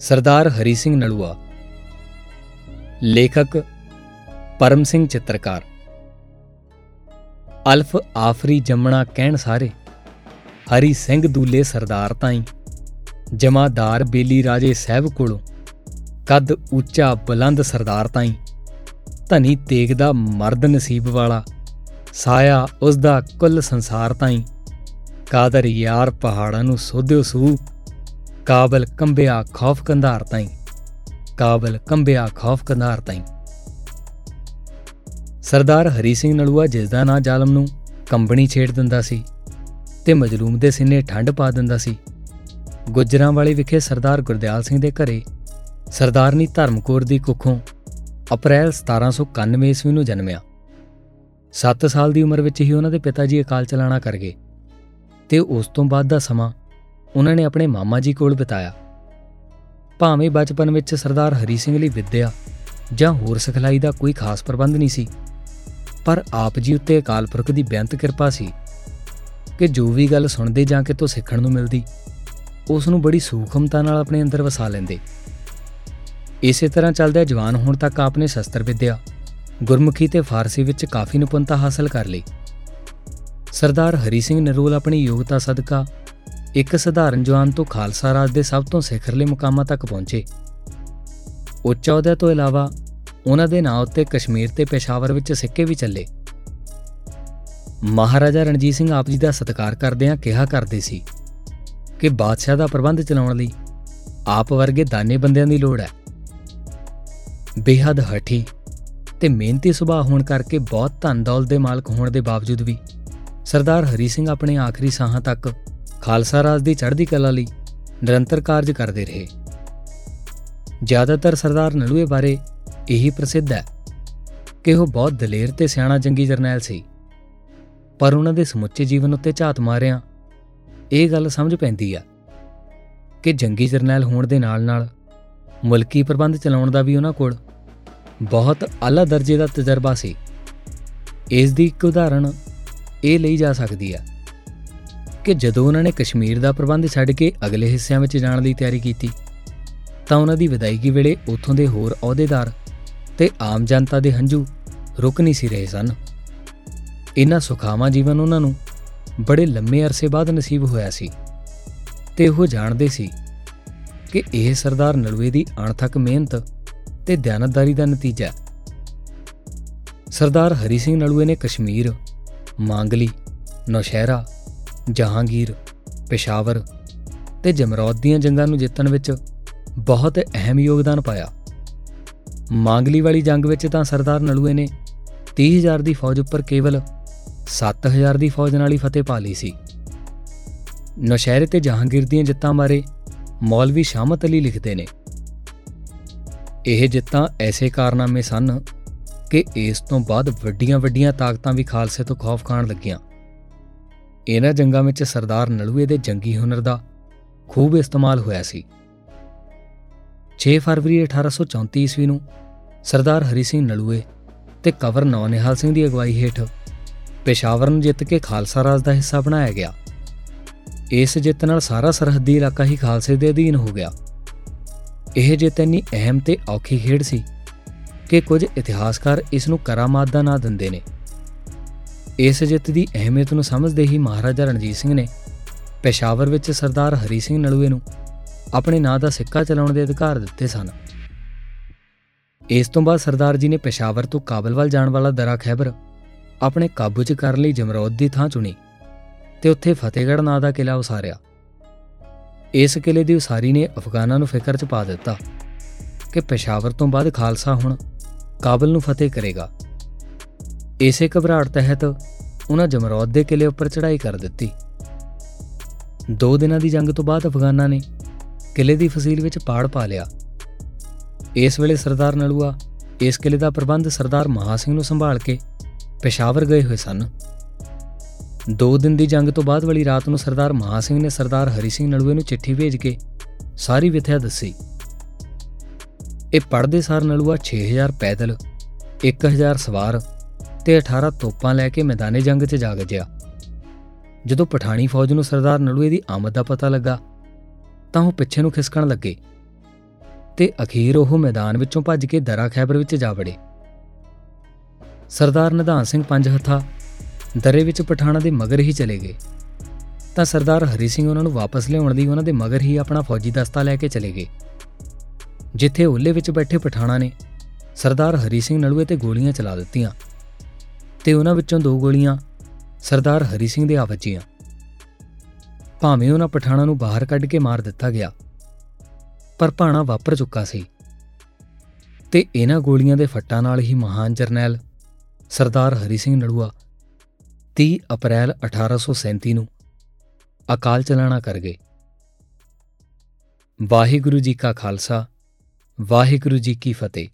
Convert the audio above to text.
ਸਰਦਾਰ ਹਰੀ ਸਿੰਘ ਨਲੂਆ। ਲੇਖਕ ਪਰਮ ਸਿੰਘ ਚਿੱਤਰਕਾਰ। ਅਲਫ ਆਫਰੀ ਜੰਮਣਾ ਕਹਿਣ ਸਾਰੇ। ਹਰੀ ਸਿੰਘ ਦੂਲੇ ਸਰਦਾਰ ਤਾਈ। ਜਮਾਦਾਰ ਬੇਲੀ ਰਾਜੇ ਸਾਹਿਬ ਕੋਲੋਂ। ਕੱਦ ਉੱਚਾ ਬੁਲੰਦ ਸਰਦਾਰ ਤਾਈ। ਧਨੀ ਤੇਗ ਦਾ ਮਰਦ ਨਸੀਬ ਵਾਲਾ। ਸਾਇਆ ਉਸ ਦਾ ਕੁੱਲ ਸੰਸਾਰ ਤਾਈ। ਕਾਦਰ ਯਾਰ ਪਹਾੜਾਂ ਨੂੰ ਸੋਧਿਓ ਸੂ। ਕਾਬਲ ਕੰਬਿਆ ਖੌਫ ਕੰਧਾਰ ਤਾਈ। ਕਾਬਲ ਕੰਬਿਆ ਖੌਫ ਕੰਧਾਰ ਤਾਈ। ਸਰਦਾਰ ਹਰੀ ਸਿੰਘ ਨਲੂਆ ਜਿਸ ਦਾ ਨਾਂ ਜ਼ਾਲਮ ਨੂੰ ਕੰਬਣੀ ਛੇੜ ਦਿੰਦਾ ਸੀ ਤੇ ਮਜਲੂਮ ਦੇ ਸੀਨੇ ਠੰਡ ਪਾ ਦਿੰਦਾ ਸੀ। ਗੁੱਜਰਾਂ ਵਾਲੇ ਵਿਖੇ ਸਰਦਾਰ ਗੁਰਦਿਆਲ ਸਿੰਘ ਦੇ ਘਰੇ ਸਰਦਾਰਨੀ ਧਰਮਕੌਰ ਦੀ ਕੁੱਖੋਂ ਅਪ੍ਰੈਲ 1791 ਈਸਵੀ ਨੂੰ ਜਨਮਿਆ। 7 ਸਾਲ ਦੀ ਉਮਰ ਵਿੱਚ ਹੀ ਉਹਨਾਂ ਦੇ ਪਿਤਾ ਜੀ ਅਕਾਲ ਚਲਾਣਾ ਕਰ ਗਏ ਤੇ ਉਸ ਤੋਂ ਬਾਅਦ ਦਾ ਸਮਾਂ ਉਹਨਾਂ ਨੇ ਆਪਣੇ ਮਾਮਾ ਜੀ ਕੋਲ ਬਿਤਾਇਆ। ਭਾਵੇਂ ਬਚਪਨ ਵਿੱਚ ਸਰਦਾਰ ਹਰੀ ਸਿੰਘ ਲਈ ਵਿੱਦਿਆ ਜਾਂ ਹੋਰ ਸਿਖਲਾਈ ਦਾ ਕੋਈ ਖਾਸ ਪ੍ਰਬੰਧ ਨਹੀਂ ਸੀ, ਪਰ ਆਪ ਜੀ ਉੱਤੇ ਅਕਾਲ ਪੁਰਖ ਦੀ ਬੇਅੰਤ ਕਿਰਪਾ ਸੀ ਕਿ ਜੋ ਵੀ ਗੱਲ ਸੁਣਦੇ ਜਾਂ ਕਿਤੋਂ ਸਿੱਖਣ ਨੂੰ ਮਿਲਦੀ, ਉਸ ਨੂੰ ਬੜੀ ਸੂਖਮਤਾ ਨਾਲ ਆਪਣੇ ਅੰਦਰ ਵਸਾ ਲੈਂਦੇ। ਇਸੇ ਤਰ੍ਹਾਂ ਚੱਲਦਾ ਜਵਾਨ ਹੋਣ ਤੱਕ ਆਪਨੇ ਸ਼ਸਤਰ ਵਿਦਿਆ, ਗੁਰਮੁਖੀ ਤੇ ਫਾਰਸੀ ਵਿੱਚ ਕਾਫੀ ਨਿਪੁੰਨਤਾ ਹਾਸਲ ਕਰ ਲਈ। ਸਰਦਾਰ ਹਰੀ ਸਿੰਘ ਨਰੋਲ ਆਪਣੀ ਯੋਗਤਾ ਸਦਕਾ ਇੱਕ ਸਧਾਰਨ ਜਵਾਨ ਤੋਂ ਖਾਲਸਾ ਰਾਜ ਦੇ ਸਭ ਤੋਂ ਸਿਖਰਲੇ ਮੁਕਾਮਾਂ ਤੱਕ ਪਹੁੰਚੇ। ਉੱਚ ਅਹੁਦੇ ਤੋਂ ਇਲਾਵਾ ਉਹਨਾਂ ਦੇ ਨਾਂ ਉੱਤੇ ਕਸ਼ਮੀਰ ਤੇ ਪੇਸ਼ਾਵਰ ਵਿੱਚ ਸਿੱਕੇ ਵੀ ਚੱਲੇ। ਮਹਾਰਾਜਾ ਰਣਜੀਤ ਸਿੰਘ ਆਪ ਜੀ ਦਾ ਸਤਿਕਾਰ ਕਰਦਿਆਂ ਕਿਹਾ ਕਰਦੇ ਸੀ ਕਿ ਬਾਦਸ਼ਾਹ ਦਾ ਪ੍ਰਬੰਧ ਚਲਾਉਣ ਲਈ ਆਪ ਵਰਗੇ ਦਾਨੇ ਬੰਦਿਆਂ ਦੀ ਲੋੜ ਹੈ। ਬੇਹੱਦ ਹਠੀ ਤੇ ਮਿਹਨਤੀ ਸੁਭਾਅ ਹੋਣ ਕਰਕੇ ਬਹੁਤ ਧਨ ਦੌਲਤ ਦੇ ਮਾਲਕ ਹੋਣ ਦੇ ਬਾਵਜੂਦ ਵੀ ਸਰਦਾਰ ਹਰੀ ਸਿੰਘ ਆਪਣੇ ਆਖਰੀ ਸਾਹਾਂ ਤੱਕ ਖਾਲਸਾ ਰਾਜ ਦੀ ਚੜ੍ਹਦੀ ਕਲਾ ਲਈ ਨਿਰੰਤਰ ਕਾਰਜ ਕਰਦੇ ਰਹੇ। ਜ਼ਿਆਦਾਤਰ ਸਰਦਾਰ ਨਲੂਏ ਬਾਰੇ ਇਹੀ ਪ੍ਰਸਿੱਧ ਹੈ ਕਿ ਉਹ ਬਹੁਤ ਦਲੇਰ ਤੇ ਸਿਆਣਾ ਜੰਗੀ ਜਰਨੈਲ ਸੀ, ਪਰ ਉਹਨਾਂ ਦੇ ਸਮੁੱਚੇ ਜੀਵਨ ਉੱਤੇ ਝਾਤ ਮਾਰਿਆਂ ਇਹ ਗੱਲ ਸਮਝ ਪੈਂਦੀ ਆ ਕਿ ਜੰਗੀ ਜਰਨੈਲ ਹੋਣ ਦੇ ਨਾਲ-ਨਾਲ ਮੁਲਕੀ ਪ੍ਰਬੰਧ ਚਲਾਉਣ ਦਾ ਵੀ ਉਹਨਾਂ ਕੋਲ ਬਹੁਤ ਆਲਾ ਦਰਜੇ ਦਾ ਤਜਰਬਾ ਸੀ। ਇਸ ਦੀ ਇੱਕ ਉਦਾਹਰਣ ਇਹ ਲਈ ਜਾ ਸਕਦੀ ਹੈ ਕਿ ਜਦੋਂ ਉਹਨਾਂ ਨੇ ਕਸ਼ਮੀਰ ਦਾ ਪ੍ਰਬੰਧ ਛੱਡ ਕੇ ਅਗਲੇ ਹਿੱਸਿਆਂ ਵਿੱਚ ਜਾਣ ਦੀ ਤਿਆਰੀ ਕੀਤੀ, ਤਾਂ ਉਹਨਾਂ ਦੀ ਵਿਦਾਇਗੀ ਵੇਲੇ ਉੱਥੋਂ ਦੇ ਹੋਰ ਅਹੁਦੇਦਾਰ ਤੇ ਆਮ ਜਨਤਾ ਦੇ ਹੰਝੂ ਰੁਕ ਨਹੀਂ ਸੀ ਰਹੇ ਸਨ। ਇਹਨਾਂ ਸੁਖਾਵਾਂ ਜੀਵਨ ਉਹਨਾਂ ਨੂੰ ਬੜੇ ਲੰਮੇ ਅਰਸੇ ਬਾਅਦ ਨਸੀਬ ਹੋਇਆ ਸੀ ਤੇ ਉਹ ਜਾਣਦੇ ਸੀ ਕਿ ਇਹ ਸਰਦਾਰ ਨਲਵੇ ਦੀ ਅਣਥੱਕ ਮਿਹਨਤ ਤੇ ਦਿਆਨਤਦਾਰੀ ਦਾ ਨਤੀਜਾ ਹੈ। ਸਰਦਾਰ ਹਰੀ ਸਿੰਘ ਨਲੂਏ ਨੇ ਕਸ਼ਮੀਰ, ਮਾਂਗਲੀ, ਨੌਸ਼ਹਿਰਾ ਜਹਾਂਗੀਰ, ਪੇਸ਼ਾਵਰ ਤੇ ਜਮਰੌਦ ਦੀਆਂ ਜੰਗਾਂ ਨੂੰ ਜਿੱਤਣ ਵਿੱਚ ਬਹੁਤ ਅਹਿਮ ਯੋਗਦਾਨ ਪਾਇਆ। ਮਾਂਗਲੀ ਵਾਲੀ ਜੰਗ ਵਿੱਚ ਤਾਂ ਸਰਦਾਰ ਨਲੂਏ ਨੇ 30000 ਦੀ ਫੌਜ ਉੱਪਰ ਕੇਵਲ 7000 ਦੀ ਫੌਜ ਨਾਲ ਹੀ ਫਤਿਹ ਪਾ ਲਈ ਸੀ। ਨੌਸ਼ਹਿਰੇ ਤੇ ਜਹਾਂਗੀਰ ਦੀਆਂ ਜਿੱਤਾਂ ਬਾਰੇ ਮੌਲਵੀ ਸ਼ਾਮਤ ਅਲੀ ਲਿਖਦੇ ਨੇ। ਇਹ ਜਿੱਤਾਂ ਐਸੇ ਕਾਰਨਾਮੇ ਸਨ ਕਿ ਇਸ ਤੋਂ ਬਾਅਦ ਵੱਡੀਆਂ-ਵੱਡੀਆਂ ਤਾਕਤਾਂ ਵੀ ਖਾਲਸੇ ਤੋਂ ਖੌਫ ਖਾਣ ਲੱਗੀਆਂ। ਇਹਨਾਂ ਜੰਗਾਂ ਵਿੱਚ ਸਰਦਾਰ ਨਲੂਏ ਦੇ ਜੰਗੀ ਹੁਨਰ ਦਾ ਖੂਬ ਇਸਤੇਮਾਲ ਹੋਇਆ ਸੀ। 6 ਫਰਵਰੀ 1834 ਈਸਵੀ ਨੂੰ ਸਰਦਾਰ ਹਰੀ ਸਿੰਘ ਨਲੂਏ ਤੇ ਕਵਰ ਨੌਨਿਹਾਲ ਸਿੰਘ ਦੀ ਅਗਵਾਈ ਹੇਠ ਪੇਸ਼ਾਵਰ ਨੂੰ ਜਿੱਤ ਕੇ ਖਾਲਸਾ ਰਾਜ ਦਾ ਹਿੱਸਾ ਬਣਾਇਆ ਗਿਆ। ਇਸ ਜਿੱਤ ਨਾਲ ਸਾਰਾ ਸਰਹੱਦੀ ਇਲਾਕਾ ਹੀ ਖਾਲਸੇ ਦੇ ਅਧੀਨ ਹੋ ਗਿਆ। ਇਹ ਜਿੱਤ ਇੰਨੀ ਅਹਿਮ ਤੇ ਔਖੀ ਖੇਡ ਸੀ ਕਿ ਕੁਝ ਇਤਿਹਾਸਕਾਰ ਇਸ ਨੂੰ ਕਰਾਮਾਤ ਦਾ ਨਾਂ ਦਿੰਦੇ ਨੇ। ਇਸ ਜਿੱਤ ਦੀ ਅਹਿਮੀਅਤ ਨੂੰ ਸਮਝਦੇ ਹੀ ਮਹਾਰਾਜਾ ਰਣਜੀਤ ਸਿੰਘ ਨੇ ਪੇਸ਼ਾਵਰ ਵਿੱਚ ਸਰਦਾਰ ਹਰੀ ਸਿੰਘ ਨਲੂਏ ਨੂੰ ਆਪਣੇ ਨਾਂ ਦਾ ਸਿੱਕਾ ਚਲਾਉਣ ਦੇ ਅਧਿਕਾਰ ਦਿੱਤੇ ਸਨ। ਇਸ ਤੋਂ ਬਾਅਦ ਸਰਦਾਰ ਜੀ ਨੇ ਪੇਸ਼ਾਵਰ ਤੋਂ ਕਾਬਲ ਵੱਲ ਜਾਣ ਵਾਲਾ ਦਰਾ ਖੈਬਰ ਆਪਣੇ ਕਾਬੂ 'ਚ ਕਰਨ ਲਈ, ਜਮਰੌਦ ਦੀ ਥਾਂ ਚੁਣੀ ਤੇ ਉੱਥੇ ਫਤਿਹਗੜ੍ਹ ਨਾਂ ਦਾ ਕਿਲਾ ਉਸਾਰਿਆ। ਇਸ ਕਿਲੇ ਦੀ ਉਸਾਰੀ ਨੇ ਅਫਗਾਨਾਂ ਨੂੰ ਫਿਕਰ 'ਚ ਪਾ ਦਿੱਤਾ ਕਿ ਪੇਸ਼ਾਵਰ ਤੋਂ ਬਾਅਦ ਖਾਲਸਾ ਹੁਣ ਕਾਬਲ ਨੂੰ ਫਤਿਹ ਕਰੇਗਾ। ਇਸੇ ਘਬਰਾਹਟ ਤਹਿਤ ਉਹਨਾਂ ਜਮਰੌਦ ਦੇ ਕਿਲੇ ਉੱਪਰ ਚੜ੍ਹਾਈ ਕਰ ਦਿੱਤੀ। ਦੋ ਦਿਨਾਂ ਦੀ ਜੰਗ ਤੋਂ ਬਾਅਦ ਅਫਗਾਨਾਂ ਨੇ ਕਿਲੇ ਦੀ ਫਸੀਲ ਵਿੱਚ ਪਾੜ ਪਾ ਲਿਆ। ਇਸ ਵੇਲੇ ਸਰਦਾਰ ਨਲੂਆ ਇਸ ਕਿਲੇ ਦਾ ਪ੍ਰਬੰਧ ਸਰਦਾਰ ਮਹਾ ਸਿੰਘ ਨੂੰ ਸੰਭਾਲ ਕੇ ਪੇਸ਼ਾਵਰ ਗਏ ਹੋਏ ਸਨ। ਦੋ ਦਿਨ ਦੀ ਜੰਗ ਤੋਂ ਬਾਅਦ ਵਾਲੀ ਰਾਤ ਨੂੰ ਸਰਦਾਰ ਮਹਾ ਸਿੰਘ ਨੇ ਸਰਦਾਰ ਹਰੀ ਸਿੰਘ ਨਲੂਏ ਨੂੰ ਚਿੱਠੀ ਭੇਜ ਕੇ ਸਾਰੀ ਵਿਥਿਆ ਦੱਸੀ। ਇਹ ਪੜਦੇ ਸਾਰ ਨਲੂਆ 6000 ਪੈਦਲ 1000 ਸਵਾਰ ਤੇ 18 ਤੋਪਾਂ ਲੈ ਕੇ ਮੈਦਾਨੇ ਜੰਗ 'ਚ ਜਾ ਗਜਿਆ ਜਦੋਂ ਪਠਾਣੀ ਫੌਜ ਨੂੰ ਸਰਦਾਰ ਨਲੂਏ ਦੀ ਆਮਦ ਦਾ ਪਤਾ ਲੱਗਾ, ਤਾਂ ਉਹ ਪਿੱਛੇ ਨੂੰ ਖਿਸਕਣ ਲੱਗੇ ਤੇ ਅਖੀਰ ਉਹ ਮੈਦਾਨ ਵਿੱਚੋਂ ਭੱਜ ਕੇ ਦਰਾ ਖੈਬਰ ਵਿੱਚ ਜਾ ਵੜੇ। ਸਰਦਾਰ ਨਿਧਾਨ ਸਿੰਘ ਪੰਜ ਹੱਥਾ ਦਰੇ ਵਿੱਚ ਪਠਾਣਾਂ ਦੇ ਮਗਰ ਹੀ ਚਲੇ ਗਏ। ਤਾਂ ਸਰਦਾਰ ਹਰੀ ਸਿੰਘ ਉਹਨਾਂ ਨੂੰ ਵਾਪਸ ਲਿਆਉਣ ਦੀ ਉਹਨਾਂ ਦੇ ਮਗਰ ਹੀ ਆਪਣਾ ਫੌਜੀ ਦਸਤਾ ਲੈ ਕੇ ਚਲੇ ਗਏ। ਜਿੱਥੇ ਓਲੇ ਵਿੱਚ ਬੈਠੇ ਪਠਾਣਾਂ ਨੇ ਸਰਦਾਰ ਹਰੀ ਸਿੰਘ ਨਲੂਏ ਤੇ ਗੋਲੀਆਂ ਚਲਾ ਦਿੱਤੀਆਂ। ਤੇ ਉਹਨਾਂ ਵਿੱਚੋਂ ਦੋ ਗੋਲੀਆਂ ਸਰਦਾਰ ਹਰੀ ਸਿੰਘ ਦੇ ਆ ਵੱਜੀਆਂ ਭਾਵੇਂ ਉਹਨਾਂ ਪਠਾਣਾਂ ਨੂੰ ਬਾਹਰ ਕੱਢ ਕੇ ਮਾਰ ਦਿੱਤਾ ਗਿਆ, ਪਰ ਭਾਣਾ ਵਾਪਰ ਚੁੱਕਾ ਸੀ। ਤੇ ਇਹਨਾਂ ਗੋਲੀਆਂ ਦੇ ਫੱਟਾਂ ਨਾਲ ਹੀ ਮਹਾਨ ਜਰਨੈਲ ਸਰਦਾਰ ਹਰੀ ਸਿੰਘ ਨਲੂਆ 30 ਅਪ੍ਰੈਲ 1837 ਨੂੰ ਅਕਾਲ ਚਲਾਣਾ ਕਰ ਗਏ। ਵਾਹਿਗੁਰੂ ਜੀ ਕਾ ਖਾਲਸਾ, ਵਾਹਿਗੁਰੂ ਜੀ ਕੀ ਫਤਿਹ।